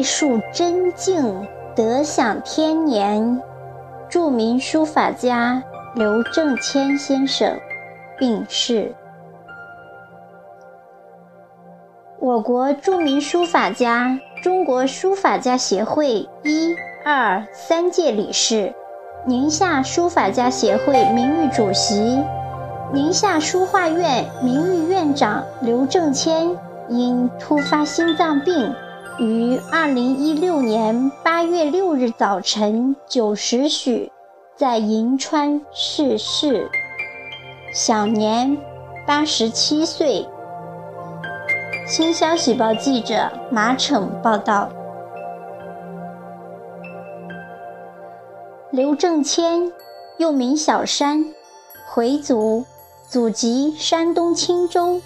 艺术真境得享天年，著名书法家刘正谦先生病逝。我国著名书法家、中国书法家协会一、二、三届理事，宁夏书法家协会名誉主席，宁夏书画院名誉院长刘正谦。因突发心脏病，于二零一六年八月六日早晨九时许，在银川逝世，享年八十七岁。新消息报记者马骋报道：刘正谦，又名小山，回族，祖籍山东青州。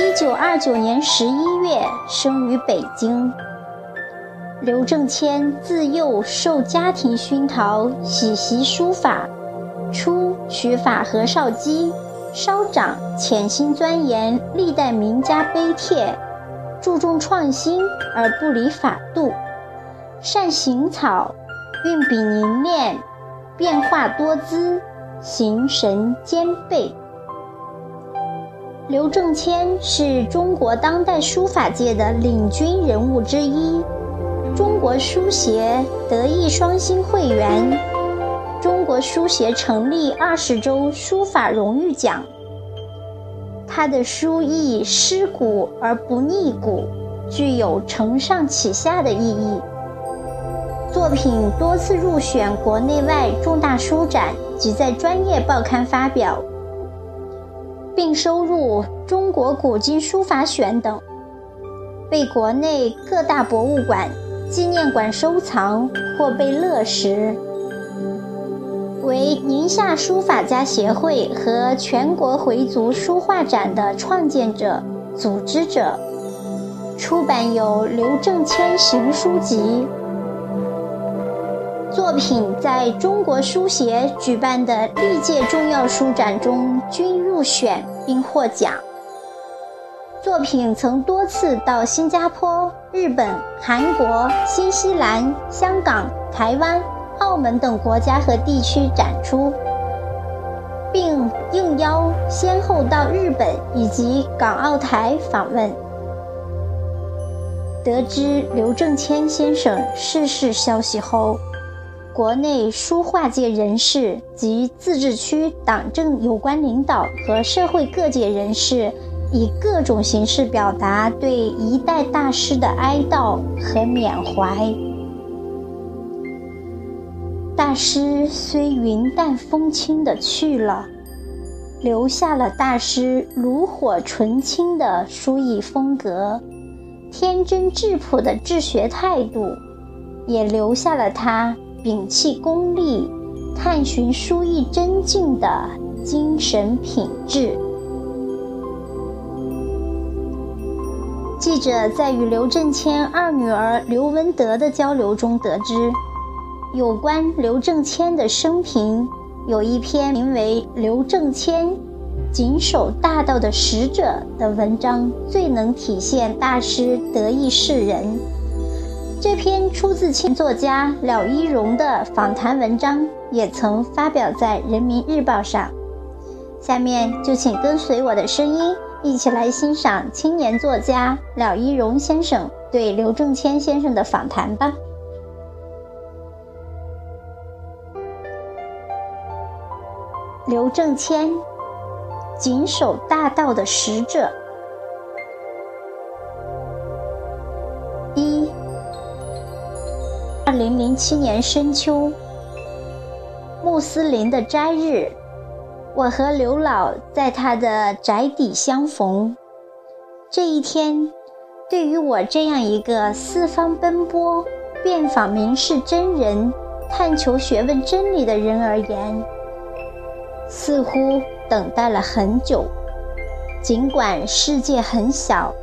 一九二九年十一月生于北京。刘正谦自幼受家庭熏陶，喜习书法，初学法和少基，稍长潜心钻研历代名家碑帖，注重创新而不离法度，善行草，运笔凝练，变化多姿，形神兼备。刘正谦是中国当代书法界的领军人物之一，中国书协德艺双馨会员，中国书协成立二十周书法荣誉奖。他的书艺师古而不腻古，具有承上启下的意义。作品多次入选国内外重大书展及在专业报刊发表。并收入《中国古今书法选》等，被国内各大博物馆、纪念馆收藏或被乐识。为宁夏书法家协会和全国回族书画展的创建者、组织者，出版有《刘正谦行书集》。作品在中国书协举办的历届重要书展中均入选并获奖。作品曾多次到新加坡、日本、韩国、新西兰、香港、台湾、澳门等国家和地区展出，并应邀先后到日本以及港澳台访问。得知刘正谦先生逝世消息后，国内书画界人士及自治区党政有关领导和社会各界人士，以各种形式表达对一代大师的哀悼和缅怀。大师虽云淡风轻的去了，留下了大师炉火纯青的书艺风格，天真质朴的治学态度，也留下了他。摒弃功利，探寻书艺真境的精神品质。记者在与刘正谦二女儿刘文德的交流中得知，有关刘正谦的生平，有一篇名为《刘正谦谨守大道的使者》的文章，最能体现大师得意世人。这篇出自前作家廖一荣的访谈文章，也曾发表在《人民日报》上。下面就请跟随我的声音，一起来欣赏青年作家廖一荣先生对刘正谦先生的访谈吧。刘正谦，谨守大道的使者。零七年深秋，穆斯林的斋日，我和刘老在他的宅邸相逢。这一天，对于我这样一个四方奔波、遍访名士真人、探求学问真理的人而言，似乎等待了很久。尽管世界很小，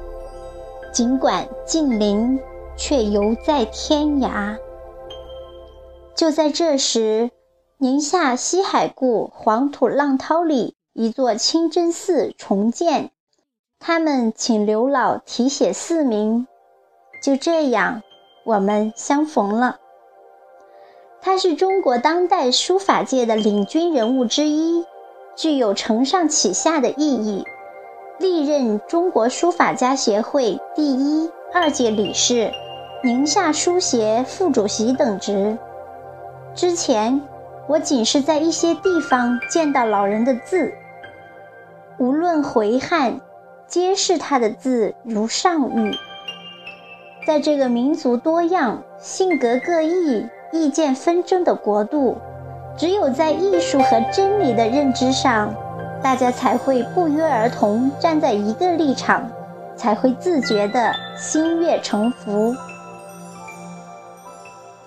尽管近邻，却犹在天涯。就在这时，宁夏西海固黄土浪涛里一座清真寺重建，他们请刘老题写寺名。就这样，我们相逢了。他是中国当代书法界的领军人物之一，具有承上启下的意义。历任中国书法家协会第一、二届理事、宁夏书协副主席等职。之前，我仅是在一些地方见到老人的字，无论回汉，皆是他的字如上玉。在这个民族多样、性格各异、意见纷争的国度，只有在艺术和真理的认知上，大家才会不约而同站在一个立场，才会自觉地心悦诚服。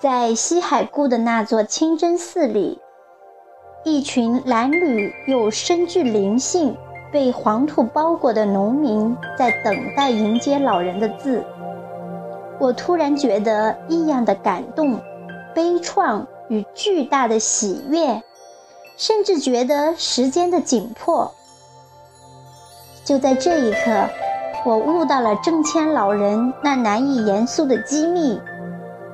在西海固的那座清真寺里，一群褴褛又深具灵性、被黄土包裹的农民在等待迎接老人的字。我突然觉得异样的感动、悲怆与巨大的喜悦，甚至觉得时间的紧迫。就在这一刻，我悟到了郑谦老人那难以言诉的机密。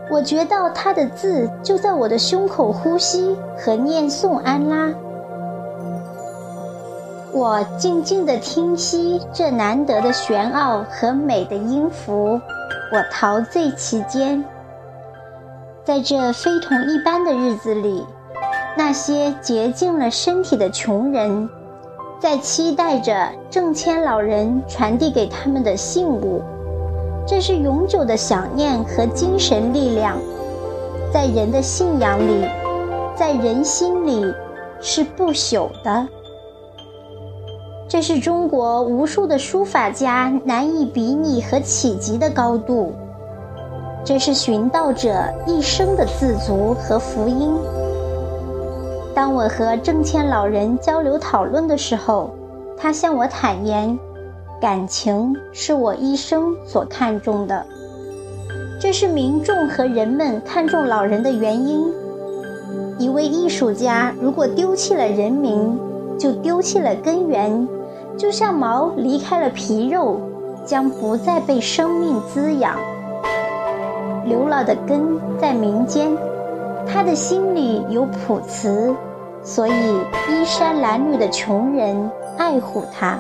我觉到他的字就在我的胸口呼吸和念诵安拉。我静静地听息这难得的玄奥和美的音符，我陶醉其间。在这非同一般的日子里，那些洁净了身体的穷人，在期待着郑谦老人传递给他们的信物。这是永久的想念和精神力量，在人的信仰里，在人心里是不朽的。这是中国无数的书法家难以比拟和企及的高度。这是寻道者一生的自足和福音。当我和郑谦老人交流讨论的时候，他向我坦言。感情是我一生所看重的，这是民众和人们看重老人的原因。一位艺术家如果丢弃了人民，就丢弃了根源，就像毛离开了皮肉，将不再被生命滋养。刘老的根在民间，他的心里有朴瓷，所以衣衫褴褛的穷人爱护他。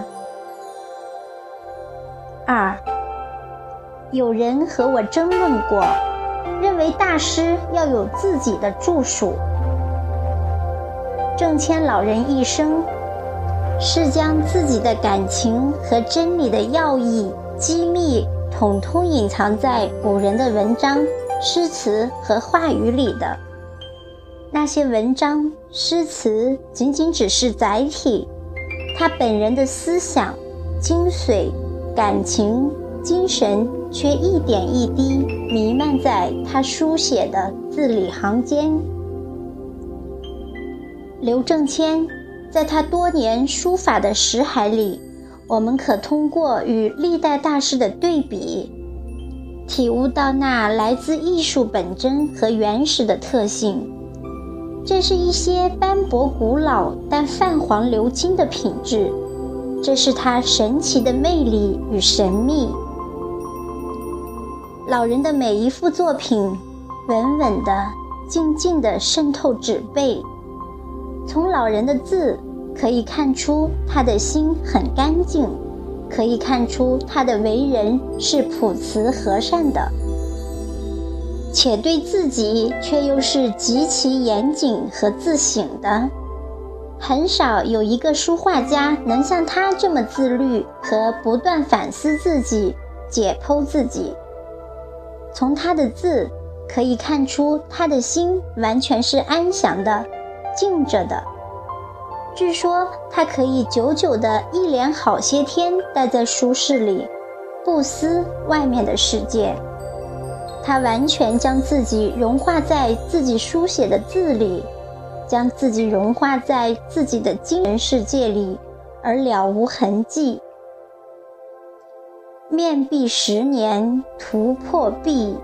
有人和我争论过，认为大师要有自己的著述。郑谦老人一生是将自己的感情和真理的要义、机密，统统隐藏在古人的文章、诗词和话语里的。那些文章、诗词仅仅只是载体，他本人的思想精髓。感情、精神却一点一滴弥漫在他书写的字里行间。刘正谦在他多年书法的识海里，我们可通过与历代大师的对比，体悟到那来自艺术本真和原始的特性。这是一些斑驳古老但泛黄鎏金的品质。这是他神奇的魅力与神秘。老人的每一幅作品，稳稳的、静静的渗透纸背。从老人的字可以看出，他的心很干净，可以看出他的为人是朴慈和善的，且对自己却又是极其严谨和自省的。很少有一个书画家能像他这么自律和不断反思自己、解剖自己。从他的字可以看出，他的心完全是安详的、静着的。据说他可以久久的一连好些天待在书室里，不思外面的世界。他完全将自己融化在自己书写的字里。将自己融化在自己的精神世界里，而了无痕迹。面壁十年，图破壁，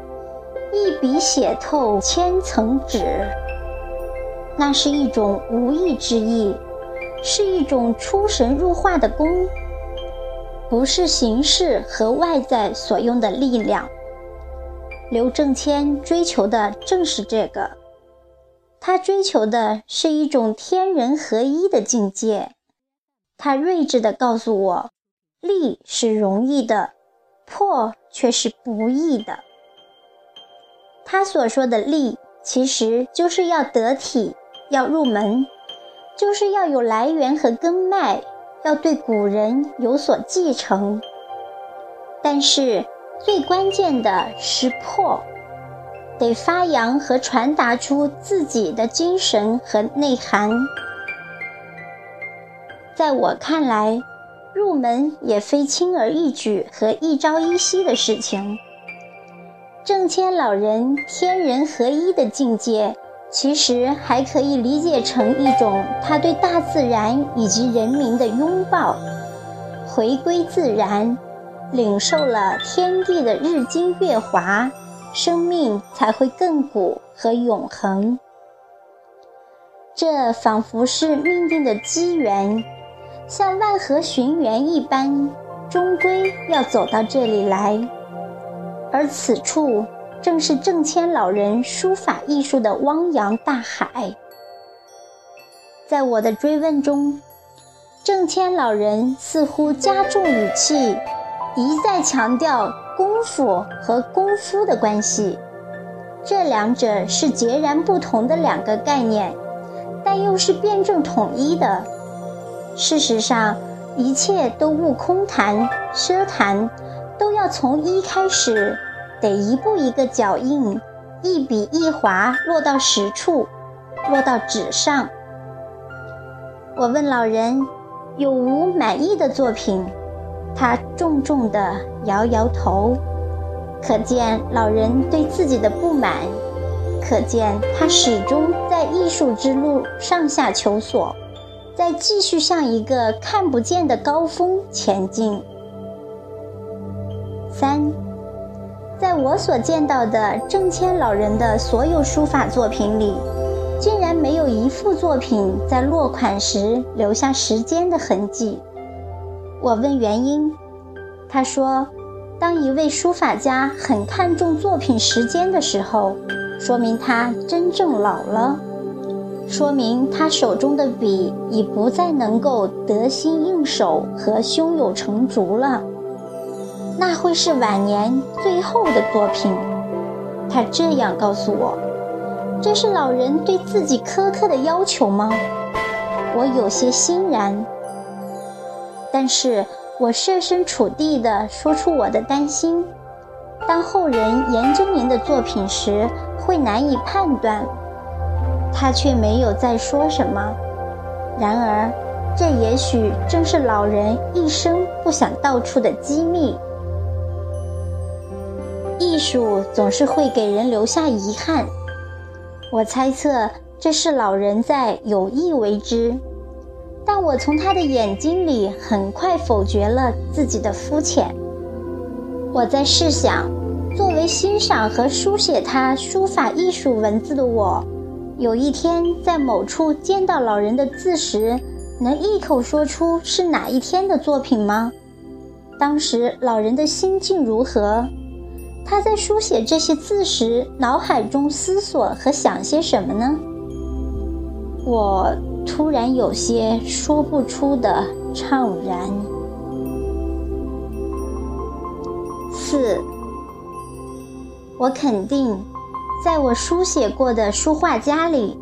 一笔写透千层纸。那是一种无意之意，是一种出神入化的功，不是形式和外在所用的力量。刘正谦追求的正是这个，他追求的是一种天人合一的境界。他睿智地告诉我，立是容易的，破却是不易的。他所说的立，其实就是要得体，要入门，就是要有来源和根脉，要对古人有所继承。但是。最关键的是破，得发扬和传达出自己的精神和内涵。在我看来，入门也非轻而易举和一朝一夕的事情。正谦老人天人合一的境界，其实还可以理解成一种他对大自然以及人民的拥抱，回归自然。领受了天地的日精月华，生命才会亘古和永恒。这仿佛是命定的机缘，像万河寻源一般，终归要走到这里来。而此处正是郑谦老人书法艺术的汪洋大海。在我的追问中，郑谦老人似乎加重语气。一再强调功夫和功夫的关系，这两者是截然不同的两个概念，但又是辩证统一的。事实上，一切都勿空谈、奢谈，都要从一开始，得一步一个脚印，一笔一划落到实处，落到纸上。我问老人，有无满意的作品？他重重地摇摇头，可见老人对自己的不满，可见他始终在艺术之路上下求索，再继续向一个看不见的高峰前进。三，在我所见到的郑谦老人的所有书法作品里，竟然没有一幅作品在落款时留下时间的痕迹。我问原因，他说：“当一位书法家很看重作品时间的时候，说明他真正老了，说明他手中的笔已不再能够得心应手和胸有成竹了。那会是晚年最后的作品。”他这样告诉我：“这是老人对自己苛刻的要求吗？”我有些欣然。但是我设身处地地说出我的担心：当后人研究您的作品时，会难以判断。他却没有再说什么。然而，这也许正是老人一生不想道出的机密。艺术总是会给人留下遗憾。我猜测，这是老人在有意为之。但我从他的眼睛里很快否决了自己的肤浅。我在试想，作为欣赏和书写他书法艺术文字的我，有一天在某处见到老人的字时，能一口说出是哪一天的作品吗？当时老人的心境如何？他在书写这些字时，脑海中思索和想些什么呢？我。突然有些说不出的怅然。四，我肯定，在我书写过的书画家里，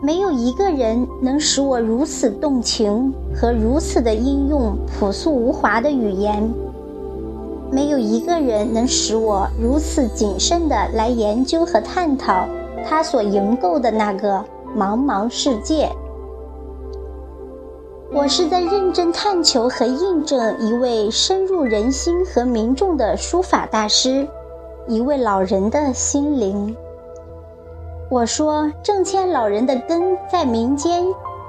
没有一个人能使我如此动情和如此的应用朴素无华的语言，没有一个人能使我如此谨慎的来研究和探讨他所营构的那个茫茫世界。我是在认真探求和印证一位深入人心和民众的书法大师，一位老人的心灵。我说郑谦老人的根在民间，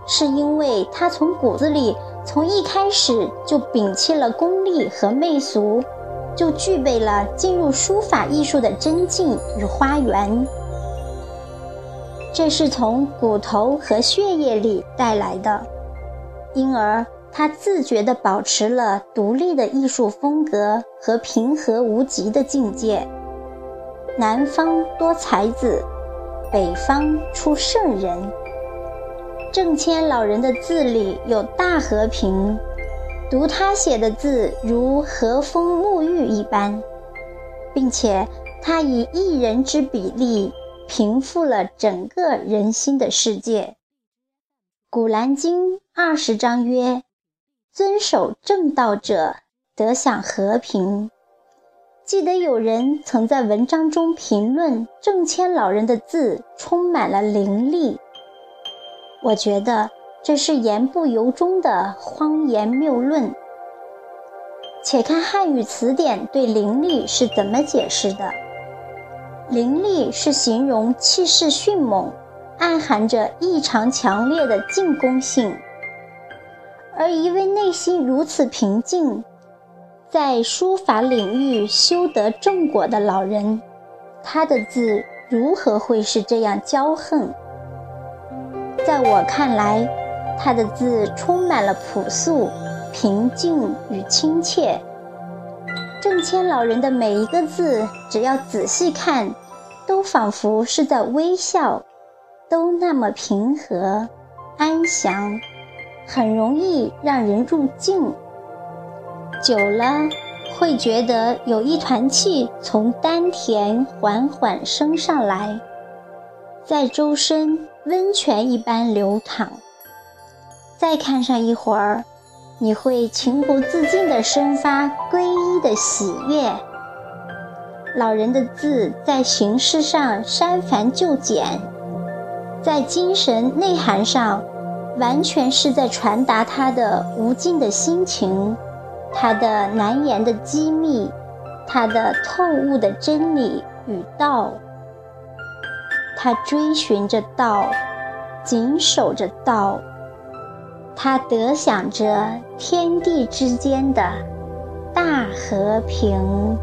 是因为他从骨子里，从一开始就摒弃了功利和媚俗，就具备了进入书法艺术的真境与花园。这是从骨头和血液里带来的。因而，他自觉地保持了独立的艺术风格和平和无极的境界。南方多才子，北方出圣人。郑谦老人的字里有大和平，读他写的字如和风沐浴一般，并且他以一人之比例平复了整个人心的世界。古兰经二十章曰：“遵守正道者得享和平。”记得有人曾在文章中评论郑谦老人的字充满了灵力，我觉得这是言不由衷的荒言谬论。且看汉语词典对灵力是怎么解释的：灵力是形容气势迅猛，暗含着异常强烈的进攻性，而一位内心如此平静。在书法领域修得正果的老人，他的字如何会是这样骄横？在我看来，他的字充满了朴素、平静与亲切。郑谦老人的每一个字，只要仔细看，都仿佛是在微笑，都那么平和、安详，很容易让人入境。久了，会觉得有一团气从丹田缓缓升上来，在周身温泉一般流淌。再看上一会儿，你会情不自禁地生发皈依的喜悦。老人的字在形式上删繁就简，在精神内涵上，完全是在传达他的无尽的心情。他的难言的机密，他的透悟的真理与道，他追寻着道，谨守着道，他得享着天地之间的大和平。